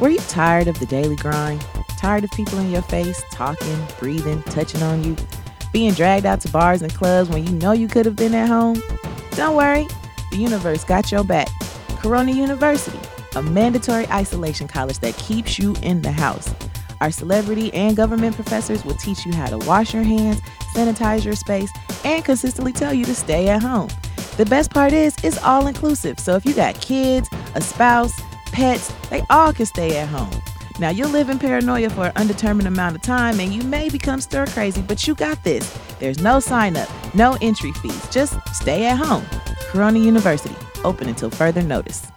Were you tired of the daily grind? Tired of people in your face, talking, breathing, touching on you? Being dragged out to bars and clubs when you know you could have been at home? Don't worry, the universe got your back. Corona University, a mandatory isolation college that keeps you in the house. Our celebrity and government professors will teach you how to wash your hands, sanitize your space, and consistently tell you to stay at home. The best part is, it's all inclusive. So if you got kids, a spouse, pets, they all can stay at home. Now you'll live in paranoia for an undetermined amount of time and you may become stir crazy, but you got this. There's no sign up, no entry fees. Just stay at home. Corona University, open until further notice.